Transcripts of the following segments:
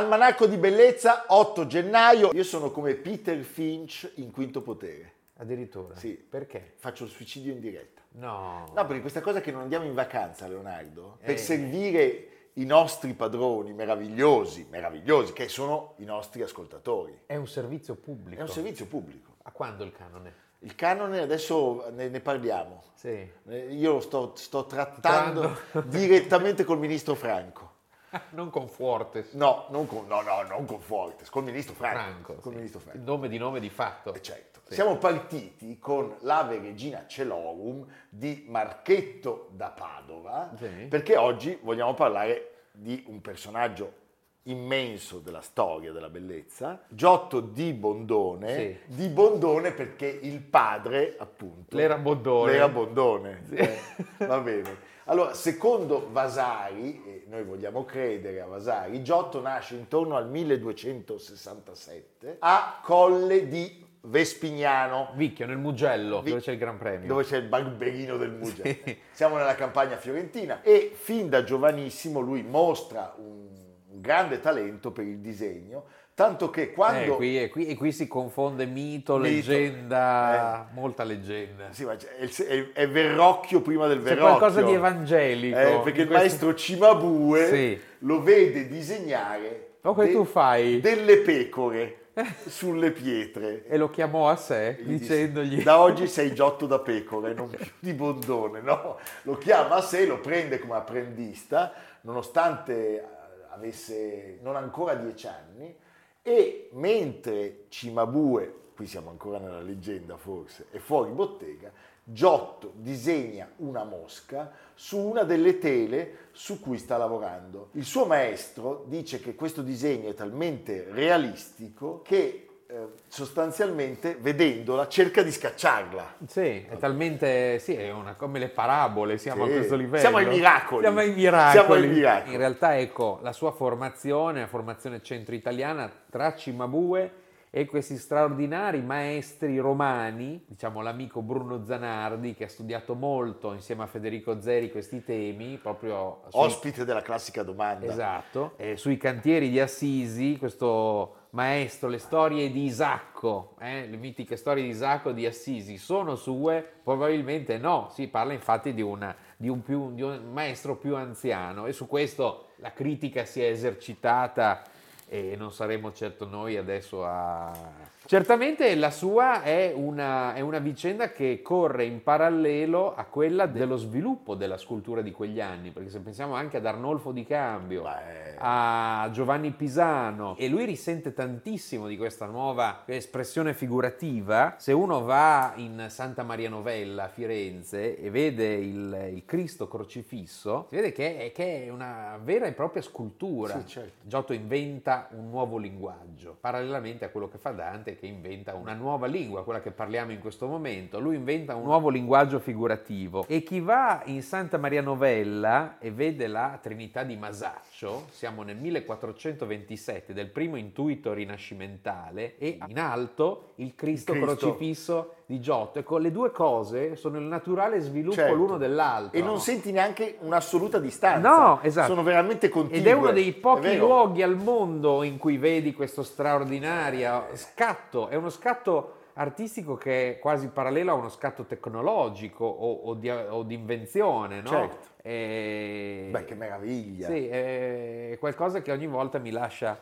Almanacco di bellezza, 8 gennaio. Io sono come Peter Finch in quinto potere. Addirittura? Sì. Perché? Faccio il suicidio in diretta. No. No, perché questa cosa che non andiamo in vacanza, Leonardo, per Eh. servire i nostri padroni meravigliosi, meravigliosi, che sono i nostri ascoltatori. È un servizio pubblico. È un servizio pubblico. A quando il canone? Il canone adesso ne, ne parliamo. Sì. Eh, Io lo sto, sto trattando Quando? direttamente col ministro Franco. non con Fuortes. No, non con, no, no, non con Fortes, col ministro Franco. Franco. Col sì. ministro Franco. Il nome di nome di fatto. Eh, certo. Sì. Siamo partiti con l'Ave Regina Celorum di Marchetto da Padova, Sì. perché oggi vogliamo parlare di un personaggio immenso della storia della bellezza, Giotto di Bondone, Sì. di Bondone perché il padre, appunto, L'era Bondone. l'era Bondone. Sì. Eh, va bene. Allora, secondo Vasari, e noi vogliamo credere a Vasari, Giotto nasce intorno al 1267 a Colle di Vespignano, Vicchio, nel Mugello, Vi- dove c'è il Gran Premio. dove c'è il barberino del Mugello. Sì. Siamo nella campagna fiorentina e fin da giovanissimo lui mostra un, un grande talento per il disegno, tanto che quando... Eh, qui, e, qui, e qui si confonde mito, Mito. leggenda, molta leggenda. Sì, ma c'è- è, è- Verrocchio prima del C'è Verrocchio. qualcosa di evangelico. Eh, perché il questo- maestro Cimabue Sì. lo vede disegnare che tu fai? delle pecore sulle pietre. E lo chiamò a sé gli dicendogli... da oggi sei Giotto da pecore, non più di Bondone, no? Lo chiama a sé, lo prende come apprendista, nonostante eh, avesse non ancora dieci anni, e mentre Cimabue, qui siamo ancora nella leggenda forse, è fuori bottega, Giotto disegna una mosca su una delle tele su cui sta lavorando. Il suo maestro dice che questo disegno è talmente realistico che sostanzialmente vedendola cerca di scacciarla. Sì, è talmente... Sì, è una, come le parabole, siamo Sì. a questo livello. Siamo ai miracoli. Siamo ai miracoli. Siamo ai miracoli. In realtà, ecco, la sua formazione, la formazione centro-italiana tra Cimabue e questi straordinari maestri romani, diciamo l'amico Bruno Zanardi, che ha studiato molto insieme a Federico Zeri questi temi, proprio... sui- Ospite della classica domanda. Esatto, eh, sui cantieri di Assisi, questo maestro, le storie di Isacco, eh, le mitiche storie di Isacco di Assisi, sono sue? Probabilmente no, si parla infatti di, una- di un, più- di un maestro più anziano e su questo la critica si è esercitata e non saremo certo noi adesso a... Certamente la sua è una, è una vicenda che corre in parallelo a quella dello sviluppo della scultura di quegli anni, perché se pensiamo anche ad Arnolfo di Cambio, Beh, a Giovanni Pisano e lui risente tantissimo di questa nuova espressione figurativa. Se uno va in Santa Maria Novella a Firenze e vede il, il Cristo crocifisso, si vede che è, che è una vera e propria scultura. Sì, certo. Giotto inventa un nuovo linguaggio, parallelamente a quello che fa Dante che inventa una nuova lingua, quella che parliamo in questo momento. Lui inventa un nuovo linguaggio figurativo e chi va in Santa Maria Novella e vede la Trinità di Masaccio, siamo nel 1427 del primo intuito rinascimentale e in alto il Cristo, Cristo. crocifisso di Giotto. Ecco, le due cose sono il naturale sviluppo Certo. l'uno dell'altro. E non senti neanche un'assoluta distanza. No, esatto. Sono veramente continue. Ed è uno dei pochi luoghi al mondo in cui vedi questo straordinario scatto, è uno scatto artistico che è quasi parallelo a uno scatto tecnologico o, o di, o di invenzione, no? Certo. E- Beh, che meraviglia. Sì, è qualcosa che ogni volta mi lascia,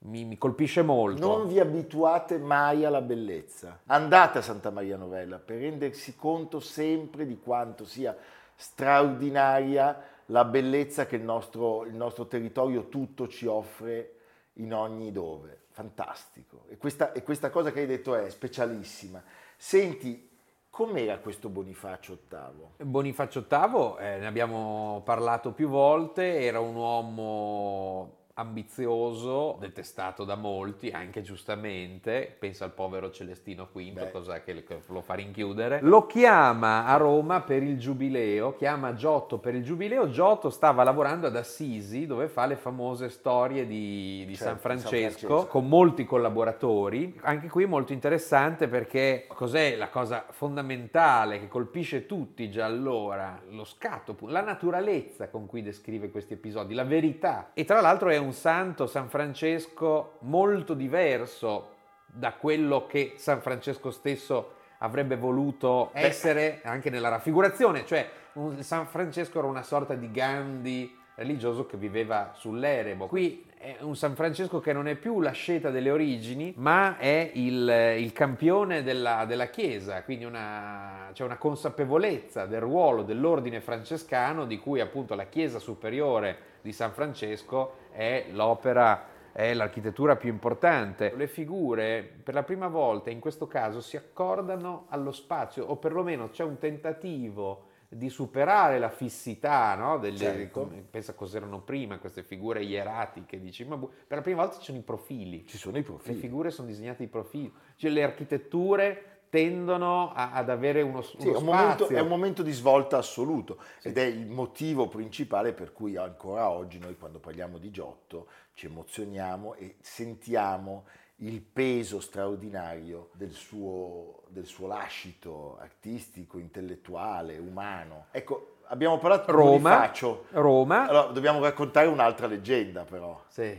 mi, mi colpisce molto. Non vi abituate mai alla bellezza. Andate a Santa Maria Novella per rendersi conto sempre di quanto sia straordinaria la bellezza che il nostro, il nostro territorio tutto ci offre in ogni dove. Fantastico. E questa, e questa cosa che hai detto è specialissima. Senti, com'era questo Bonifacio VIII? Bonifacio VIII, eh, ne abbiamo parlato più volte, era un uomo ambizioso, detestato da molti, anche giustamente, pensa al povero Celestino V, Beh. cos'è che lo fa rinchiudere. Lo chiama a Roma per il giubileo, chiama Giotto per il giubileo, Giotto stava lavorando ad Assisi dove fa le famose storie di, di Certo, San, San Francesco, Francesco. con molti collaboratori. Anche qui molto interessante perché cos'è la cosa fondamentale che colpisce tutti già allora? Lo scatto, la naturalezza con cui descrive questi episodi, la verità. E tra l'altro è un santo, San Francesco, molto diverso da quello che San Francesco stesso avrebbe voluto Beh. essere anche nella raffigurazione, cioè un- San Francesco era una sorta di Gandhi religioso che viveva sull'eremo. Qui è un San Francesco che non è più l'asceta delle origini, ma è il, il campione della, della Chiesa, quindi una- c'è una consapevolezza del ruolo dell'ordine francescano di cui appunto la Chiesa superiore di San Francesco è l'opera è l'architettura più importante. Le figure per la prima volta in questo caso si accordano allo spazio o perlomeno c'è un tentativo di superare la fissità, no? Delle, Certo. come- pensa cos'erano prima queste figure ieratiche, dici, ma per la prima volta ci sono i profili, Ci sono i le profili. figure sono disegnate i profili, cioè le architetture tendono a- ad avere uno, Sì, uno è un, momento, spazio. è un momento di svolta assoluto Sì. ed è il motivo principale per cui ancora oggi noi quando parliamo di Giotto ci emozioniamo e sentiamo il peso straordinario del suo, del suo lascito artistico, intellettuale, umano. Ecco, abbiamo parlato di Roma. Roma, Allora, dobbiamo raccontare un'altra leggenda però. sì,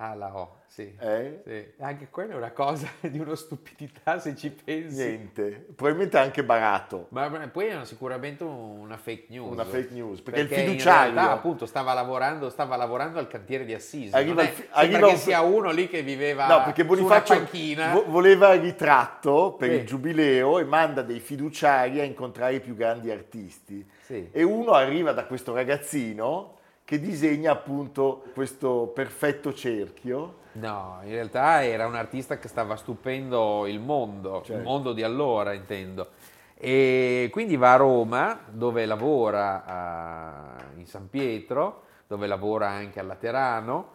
ah la O, sì. eh? Sì, anche quella è una cosa di una stupidità se ci pensi. Niente, probabilmente anche barato. Ma poi è sicuramente una fake news. Una fake news, perché il in fiduciario- realtà, appunto stava lavorando, stava lavorando al cantiere di Assisi. Arriva non è- il arriva che un- sia uno lì che viveva No, perché su una Bonifacio panchina. vo- voleva il ritratto per Sì. il giubileo e manda dei fiduciari a incontrare i più grandi artisti. Sì. E uno arriva da questo ragazzino che disegna appunto questo perfetto cerchio. No, in realtà era un artista che stava stupendo il mondo, Certo. il mondo di allora intendo. E quindi va a Roma dove lavora a- in San Pietro, dove lavora anche al Laterano,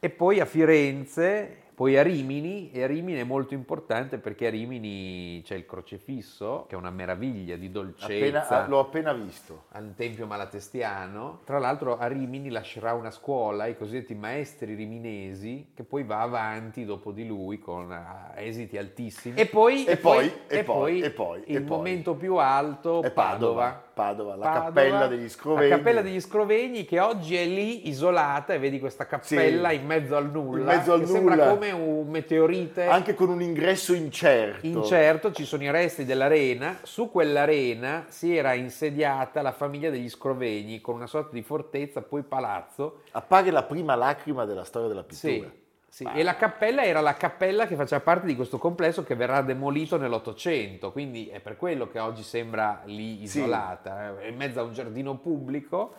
e poi a Firenze, poi a Rimini, e a Rimini è molto importante perché a Rimini c'è il crocefisso, che è una meraviglia di dolcezza Appena- l'ho appena visto. al Tempio Malatestiano. Tra l'altro a Rimini lascerà una scuola, i cosiddetti maestri riminesi, che poi va avanti dopo di lui con eh, esiti altissimi. E poi, E poi, e poi, e poi, il e poi. momento più alto, È Padova. Padova, la Padova, cappella degli Scrovegni. La cappella degli Scrovegni che oggi è lì isolata e vedi questa cappella Sì. in mezzo al nulla. In mezzo al che sembra nulla. Come un meteorite. Anche con un ingresso incerto. Incerto, ci sono i resti dell'arena, su quell'arena si era insediata la famiglia degli Scrovegni con una sorta di fortezza, poi palazzo. Appare la prima lacrima della storia della pittura. Sì, sì. E la cappella era la cappella che faceva parte di questo complesso che verrà demolito nell'Ottocento, quindi è per quello che oggi sembra lì Sì. isolata, eh, in mezzo a un giardino pubblico.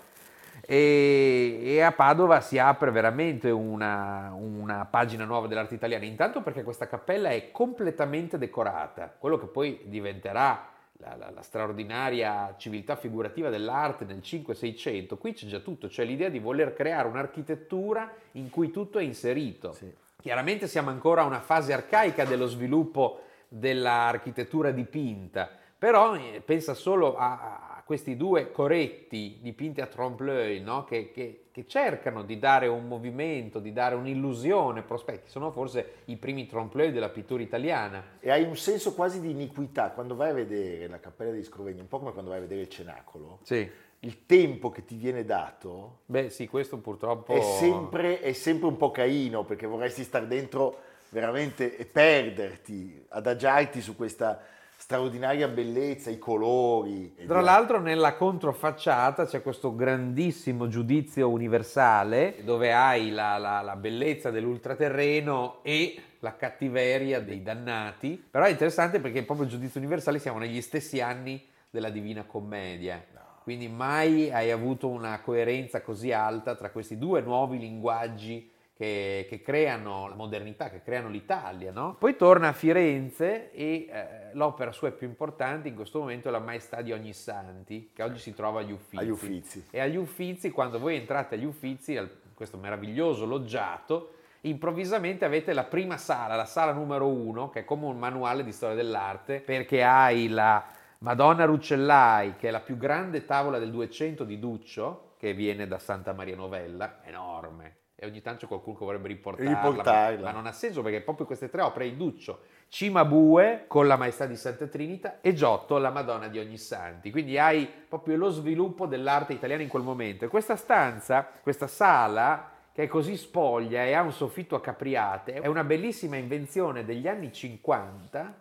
E, e a Padova si apre veramente una, una pagina nuova dell'arte italiana, intanto perché questa cappella è completamente decorata, quello che poi diventerà la, la- la straordinaria civiltà figurativa dell'arte nel 5-600, qui c'è già tutto, cioè l'idea di voler creare un'architettura in cui tutto è inserito. Sì. Chiaramente siamo ancora a una fase arcaica dello sviluppo dell'architettura dipinta, però eh, pensa solo a, a questi due coretti dipinti a trompe-l'œil, no? che, che- che cercano di dare un movimento, di dare un'illusione, prospetti, sono forse i primi trompe-l'œil della pittura italiana. E hai un senso quasi di iniquità quando vai a vedere la cappella degli Scrovegni, un po' come quando vai a vedere il cenacolo. Sì. Il tempo che ti viene dato Beh sì, questo purtroppo... è sempre, è sempre un po' caino perché vorresti stare dentro veramente e perderti, adagiarti su questa straordinaria bellezza, i colori. Tra l'altro nella controfacciata c'è questo grandissimo giudizio universale dove hai la, la, la bellezza dell'ultraterreno e la cattiveria dei dannati, però è interessante perché proprio il giudizio universale siamo negli stessi anni della Divina Commedia. Quindi mai hai avuto una coerenza così alta tra questi due nuovi linguaggi che, che, creano la modernità, che creano l'Italia. No? Poi torna a Firenze e eh, l'opera sua più importante in questo momento è La Maestà di Ognissanti, che oggi si trova agli Uffizi. Agli Uffizi. E agli Uffizi, quando voi entrate agli Uffizi, a questo meraviglioso loggiato, improvvisamente avete la prima sala, la sala numero uno, che è come un manuale di storia dell'arte, perché hai la Madonna Ruccellai, che è la più grande tavola del 200 di Duccio, che viene da Santa Maria Novella, enorme, e ogni tanto c'è qualcuno che vorrebbe riportarla, riportarla. Ma, non ha senso perché proprio queste tre opere, il Duccio, Cimabue con la Maestà di Santa Trinita e Giotto, la Madonna di ogni Santi. Quindi hai proprio lo sviluppo dell'arte italiana in quel momento. E questa stanza, questa sala che è così spoglia e ha un soffitto a capriate, è una bellissima invenzione degli anni 50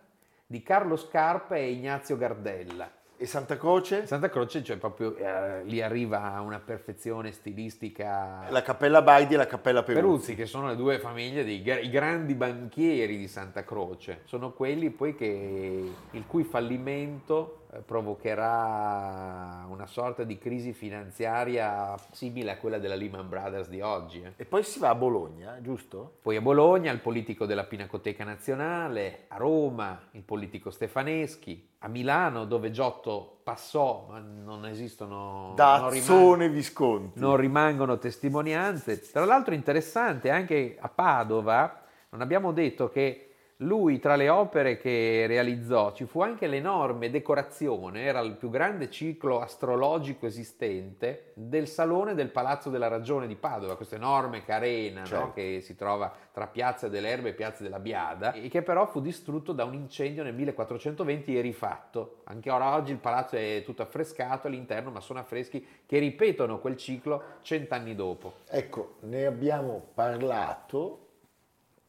di Carlo Scarpa e Ignazio Gardella. E Santa Croce? Santa Croce, cioè proprio eh, lì arriva una perfezione stilistica. La Cappella Baidi e la Cappella Peruzzi. Peruzzi, che sono le due famiglie dei i grandi banchieri di Santa Croce. Sono quelli poi che, il cui fallimento provocherà una sorta di crisi finanziaria simile a quella della Lehman Brothers di oggi. Eh. E poi si va a Bologna, giusto? Poi a Bologna il politico della Pinacoteca Nazionale, a Roma il politico Stefaneschi, a Milano dove Giotto passò, ma non esistono... Dazzone Visconti. Non rimangono testimonianze. Tra l'altro interessante anche a Padova, non abbiamo detto che lui tra le opere che realizzò ci fu anche l'enorme decorazione, era il più grande ciclo astrologico esistente del salone del Palazzo della Ragione di Padova, questa enorme carena certo. no? che si trova tra Piazza delle Erbe e Piazza della Biada e che però fu distrutto da un incendio nel 1420 e rifatto. Anche ora oggi il palazzo è tutto affrescato all'interno, ma sono affreschi che ripetono quel ciclo cent'anni dopo. Ecco, ne abbiamo parlato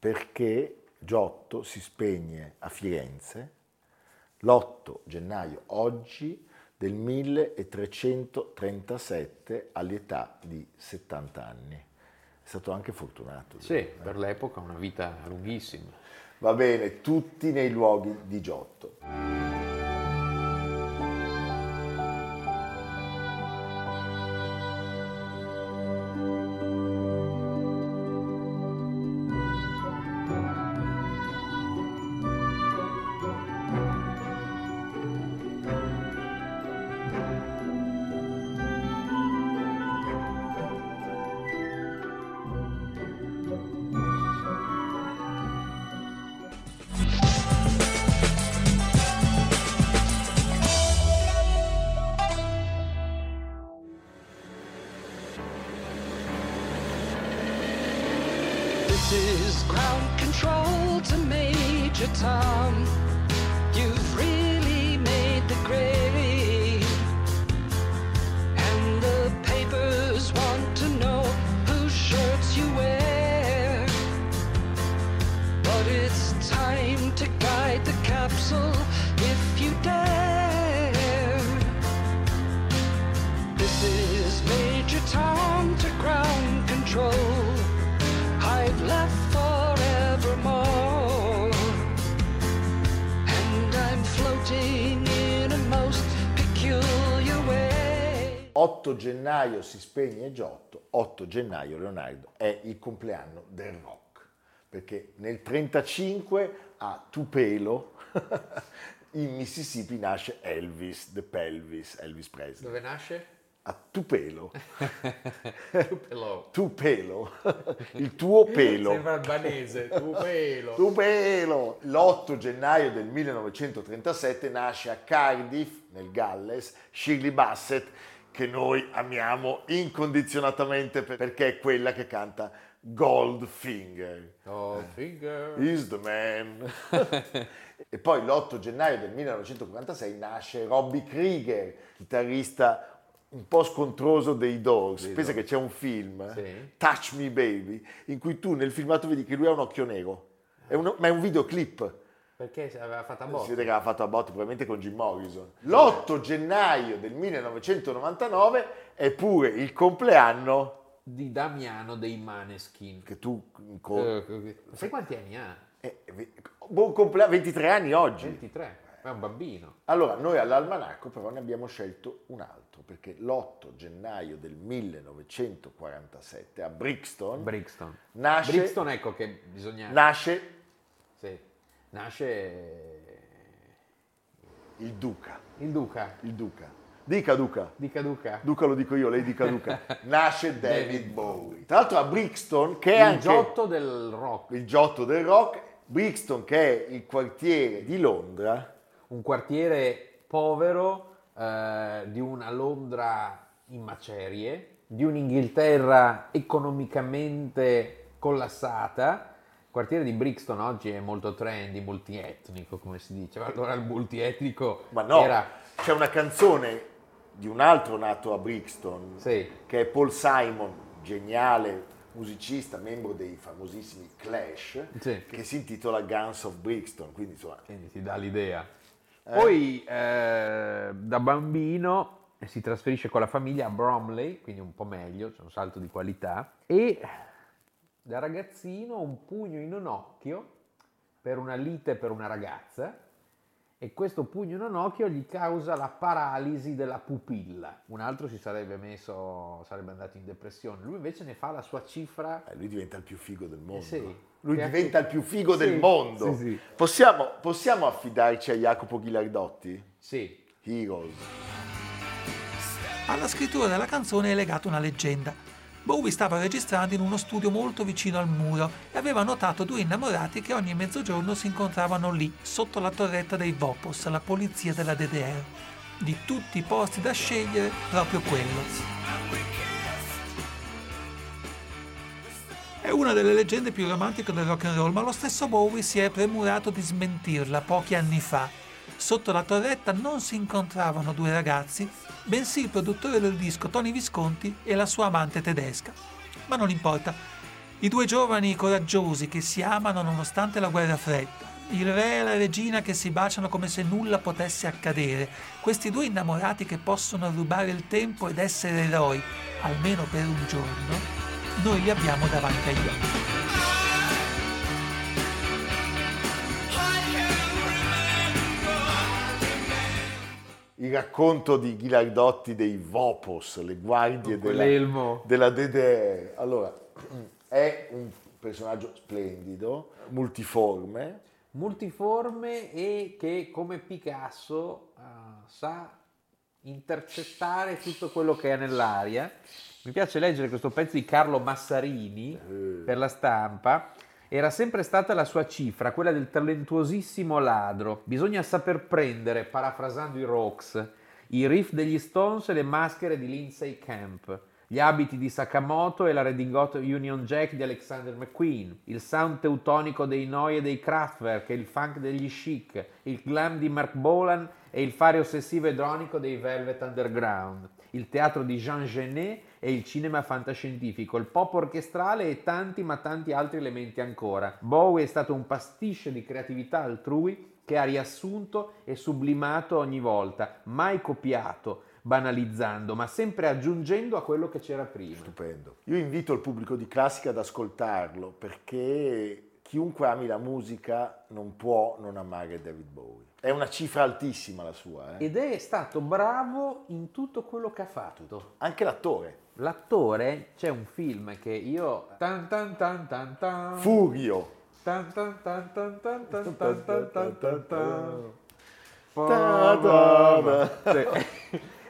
perché Giotto si spegne a Firenze l'8 gennaio oggi del 1337 all'età di 70 anni. È stato anche fortunato. Sì, direi. per l'epoca una vita lunghissima. Va bene, tutti nei luoghi di Giotto. time. Gennaio si spegne Giotto, 8 gennaio Leonardo è il compleanno del rock, perché nel 1935 a Tupelo in Mississippi nasce Elvis, The Pelvis, Elvis Presley. Dove nasce? A Tupelo. Tupelo. Tupelo. Il tuo pelo. Sembra albanese, Tupelo. Tupelo. L'8 gennaio del 1937 nasce a Cardiff, nel Galles, Shirley Bassett, che noi amiamo incondizionatamente perché è quella che canta Goldfinger. Goldfinger is the man. e poi l'8 gennaio del 1946 nasce Robbie Krieger, chitarrista un po' scontroso dei Dogs. Sì, Pensa no. che c'è un film, sì. Touch Me Baby, in cui tu nel filmato vedi che lui ha un occhio nero È un- ma è un videoclip. Perché aveva fatto a Si botte. vede che aveva fatto a botte probabilmente con Jim Morrison. L'8 gennaio del 1999 è pure il compleanno Di Damiano dei Maneskin. che tu incontri. Eh, sai quanti anni ha? Eh, buon compleanno, 23 anni oggi. 23. È un bambino. Allora, noi all'almanacco però ne abbiamo scelto un altro, perché l'8 gennaio del 1947 a Brixton Brixton. nasce, Brixton, ecco che bisogna... nasce sì. Nasce il Duca. il Duca. Il Duca. Dica Duca. Dica Duca. Duca lo dico io, lei dica Duca. Nasce David Bowie. Tra l'altro a Brixton, che è Il anche giotto del rock. il giotto del rock, Brixton che è il quartiere di Londra, Un quartiere povero eh, di una Londra in macerie, di un'Inghilterra economicamente collassata. Il quartiere di Brixton oggi è molto trendy, multietnico, come si dice. Ma Allora il multietnico ma no, era... c'è una canzone di un altro nato a Brixton, Sì, che è Paul Simon, geniale musicista, membro dei famosissimi Clash, Sì. che si intitola Guns of Brixton, quindi insomma, quindi ti dà l'idea. Poi eh, da bambino si trasferisce con la famiglia a Bromley, quindi un po' meglio, c'è un salto di qualità, e da ragazzino un pugno in un occhio per una lite per una ragazza e questo pugno in un occhio gli causa la paralisi della pupilla. Un altro si sarebbe messo, sarebbe andato in depressione. Lui invece ne fa la sua cifra eh, lui diventa il più figo del mondo. Eh sì. Lui Che diventa il anche- più figo del Sì, mondo. sì, sì. Possiamo, possiamo affidarci a Jacopo Ghilardotti? Sì, Heroes. Alla scrittura della canzone è legata una leggenda. Bowie stava registrando in uno studio molto vicino al muro e aveva notato due innamorati che ogni mezzogiorno si incontravano lì, sotto la torretta dei Vopos, la polizia della DDR. Di tutti i posti da scegliere, proprio quello. È una delle leggende più romantiche del rock and roll, ma lo stesso Bowie si è premurato di smentirla pochi anni fa. Sotto la torretta non si incontravano due ragazzi, bensì il produttore del disco Tony Visconti e la sua amante tedesca. Ma non importa. I due giovani coraggiosi che si amano nonostante la guerra fredda. Il re e la regina che si baciano come se nulla potesse accadere. Questi due innamorati che possono rubare il tempo ed essere eroi, almeno per un giorno, noi li abbiamo davanti agli occhi. Il racconto di Ghilardotti dei Vopos, le guardie della, della DDR. Allora, è un personaggio splendido, multiforme, multiforme e che come Picasso eh, sa intercettare tutto quello che è nell'aria. Mi piace leggere questo pezzo di Carlo Massarini per la stampa. Era sempre stata la sua cifra, quella del talentuosissimo ladro. Bisogna saper prendere, parafrasando i Rocks, i riff degli Stones e le maschere di Lindsay Camp, gli abiti di Sakamoto e la redingote Union Jack di Alexander McQueen, il sound teutonico dei Noi e dei Kraftwerk e il funk degli Chic, il glam di Mark Bolan e il fare ossessivo e dronico dei Velvet Underground, il teatro di Jean Genet e il cinema fantascientifico, il pop orchestrale e tanti ma tanti altri elementi ancora. Bowie è stato un pasticcio di creatività altrui che ha riassunto e sublimato ogni volta, mai copiato, banalizzando, ma sempre aggiungendo a quello che c'era prima. stupendo. Io invito il pubblico di classica ad ascoltarlo perché chiunque ami la musica non può non amare David Bowie. È una cifra altissima la sua, eh? Ed è stato bravo in tutto quello che ha fatto. Anche l'attore. L'attore, c'è un film che io... Tan tan tan tan tan. Furio. Tan tan tan tan tan tan tan tan tan tan tan.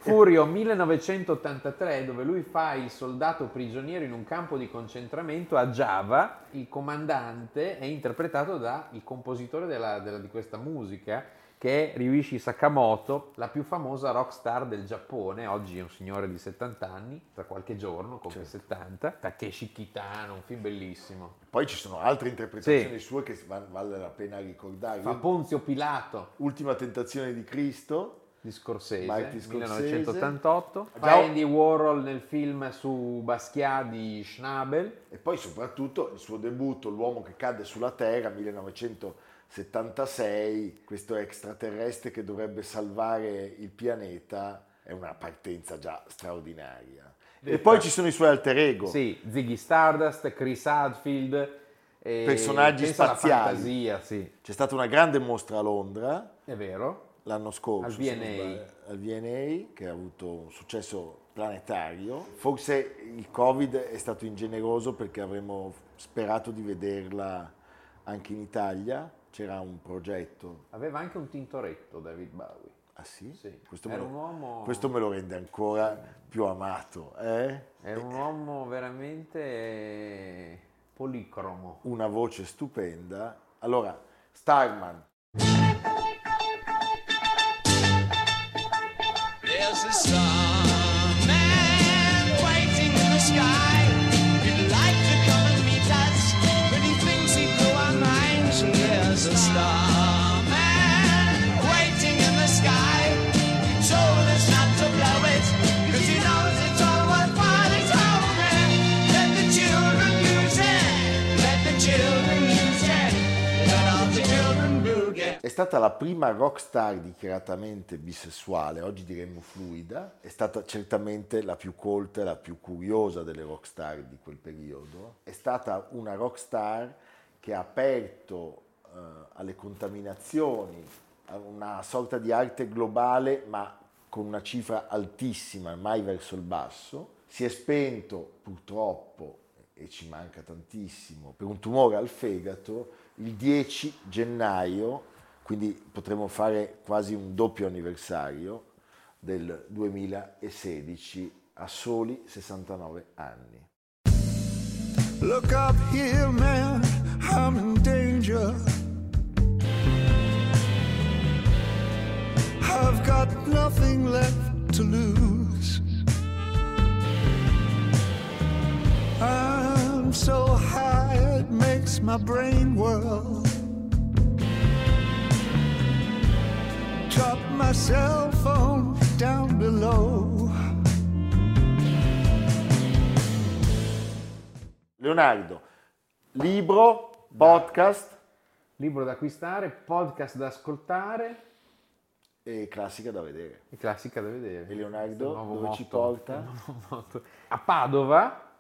Furio 1983 dove lui fa il soldato prigioniero in un campo di concentramento a Java, il comandante è interpretato dal compositore della- della- di questa musica che è Ryuichi Sakamoto, la più famosa rockstar del Giappone, oggi è un signore di 70 anni, tra qualche giorno compie 70, Takeshi Kitano, un film bellissimo. Poi ci sono altre interpretazioni Sì. sue che va- vale la pena ricordare. Fa Io- Ponzio Pilato, Ultima tentazione di Cristo, di Scorsese, Scorsese. 1988. Già- Andy Warhol nel film su Basquiat di Schnabel. E poi soprattutto il suo debutto, L'uomo che cade sulla Terra, 1976, questo extraterrestre che dovrebbe salvare il pianeta, è una partenza già straordinaria. E poi ci sono i suoi alter ego. Sì, Ziggy Stardust, Chris Hadfield. Personaggi spaziali. fantasia, sì, C'è stata una grande mostra a Londra è vero. L'anno scorso Al VNA. al VNA, che ha avuto un successo planetario. Forse il Covid è stato ingeneroso perché avremmo sperato di vederla anche in Italia. C'era un progetto. Aveva anche un tintoretto David Bowie. Ah sì? Sì, Questo, me lo, uomo- questo me lo rende ancora più amato. eh? Era un uomo veramente policromo. Una voce stupenda. Allora, Starman, È stata la prima rockstar dichiaratamente bisessuale, oggi diremmo fluida, è stata certamente la più colta e la più curiosa delle rockstar di quel periodo. È stata una rockstar che ha aperto eh, alle contaminazioni, una sorta di arte globale, ma con una cifra altissima, mai verso il basso. Si è spento purtroppo, e ci manca tantissimo, per un tumore al fegato il 10 gennaio, quindi potremmo fare quasi un doppio anniversario del 2016 a soli 69 anni. Look up here, man, I'm in danger. I've got nothing left to lose. I'm so high, it makes my brain whirl. Drop my cell phone down below. Leonardo, libro, podcast Libro da acquistare, podcast da ascoltare e classica da vedere. e classica da vedere. E Leonardo, dove ci motto. porta? Nuovo motto. A Padova,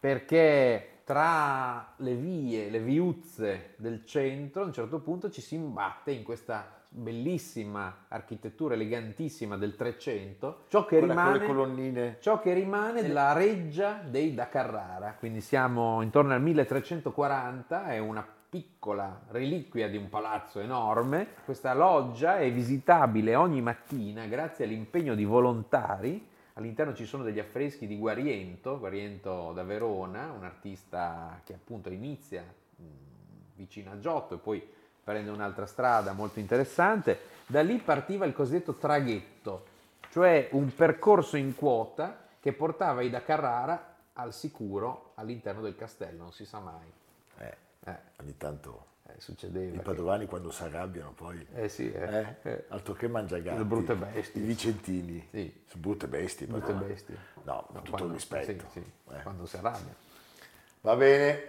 perché tra le vie, le viuzze del centro, a un certo punto ci si imbatte in questa bellissima architettura elegantissima del Trecento, ciò che Quella rimane colonnine. ciò che rimane della reggia dei da Carrara, quindi siamo intorno al 1340, è una piccola reliquia di un palazzo enorme. Questa loggia è visitabile ogni mattina grazie all'impegno di volontari. All'interno ci sono degli affreschi di Guariento, Guariento da Verona, un artista che appunto inizia mh, vicino a Giotto e poi prende un'altra strada molto interessante. Da lì partiva il cosiddetto traghetto, cioè un percorso in quota che portava i da Carrara al sicuro all'interno del castello, non si sa mai. Eh, Eh, ogni tanto eh, succedeva. i che- padovani quando si arrabbiano poi... Eh sì, eh, Eh? eh, Altro che mangiagatti. Le brutte bestie. I vicentini. Sì. Sono brutte bestie. brutte padovani. bestie. No, con tutto quando- il rispetto. sì, sì, Eh. quando si arrabbia. Va bene,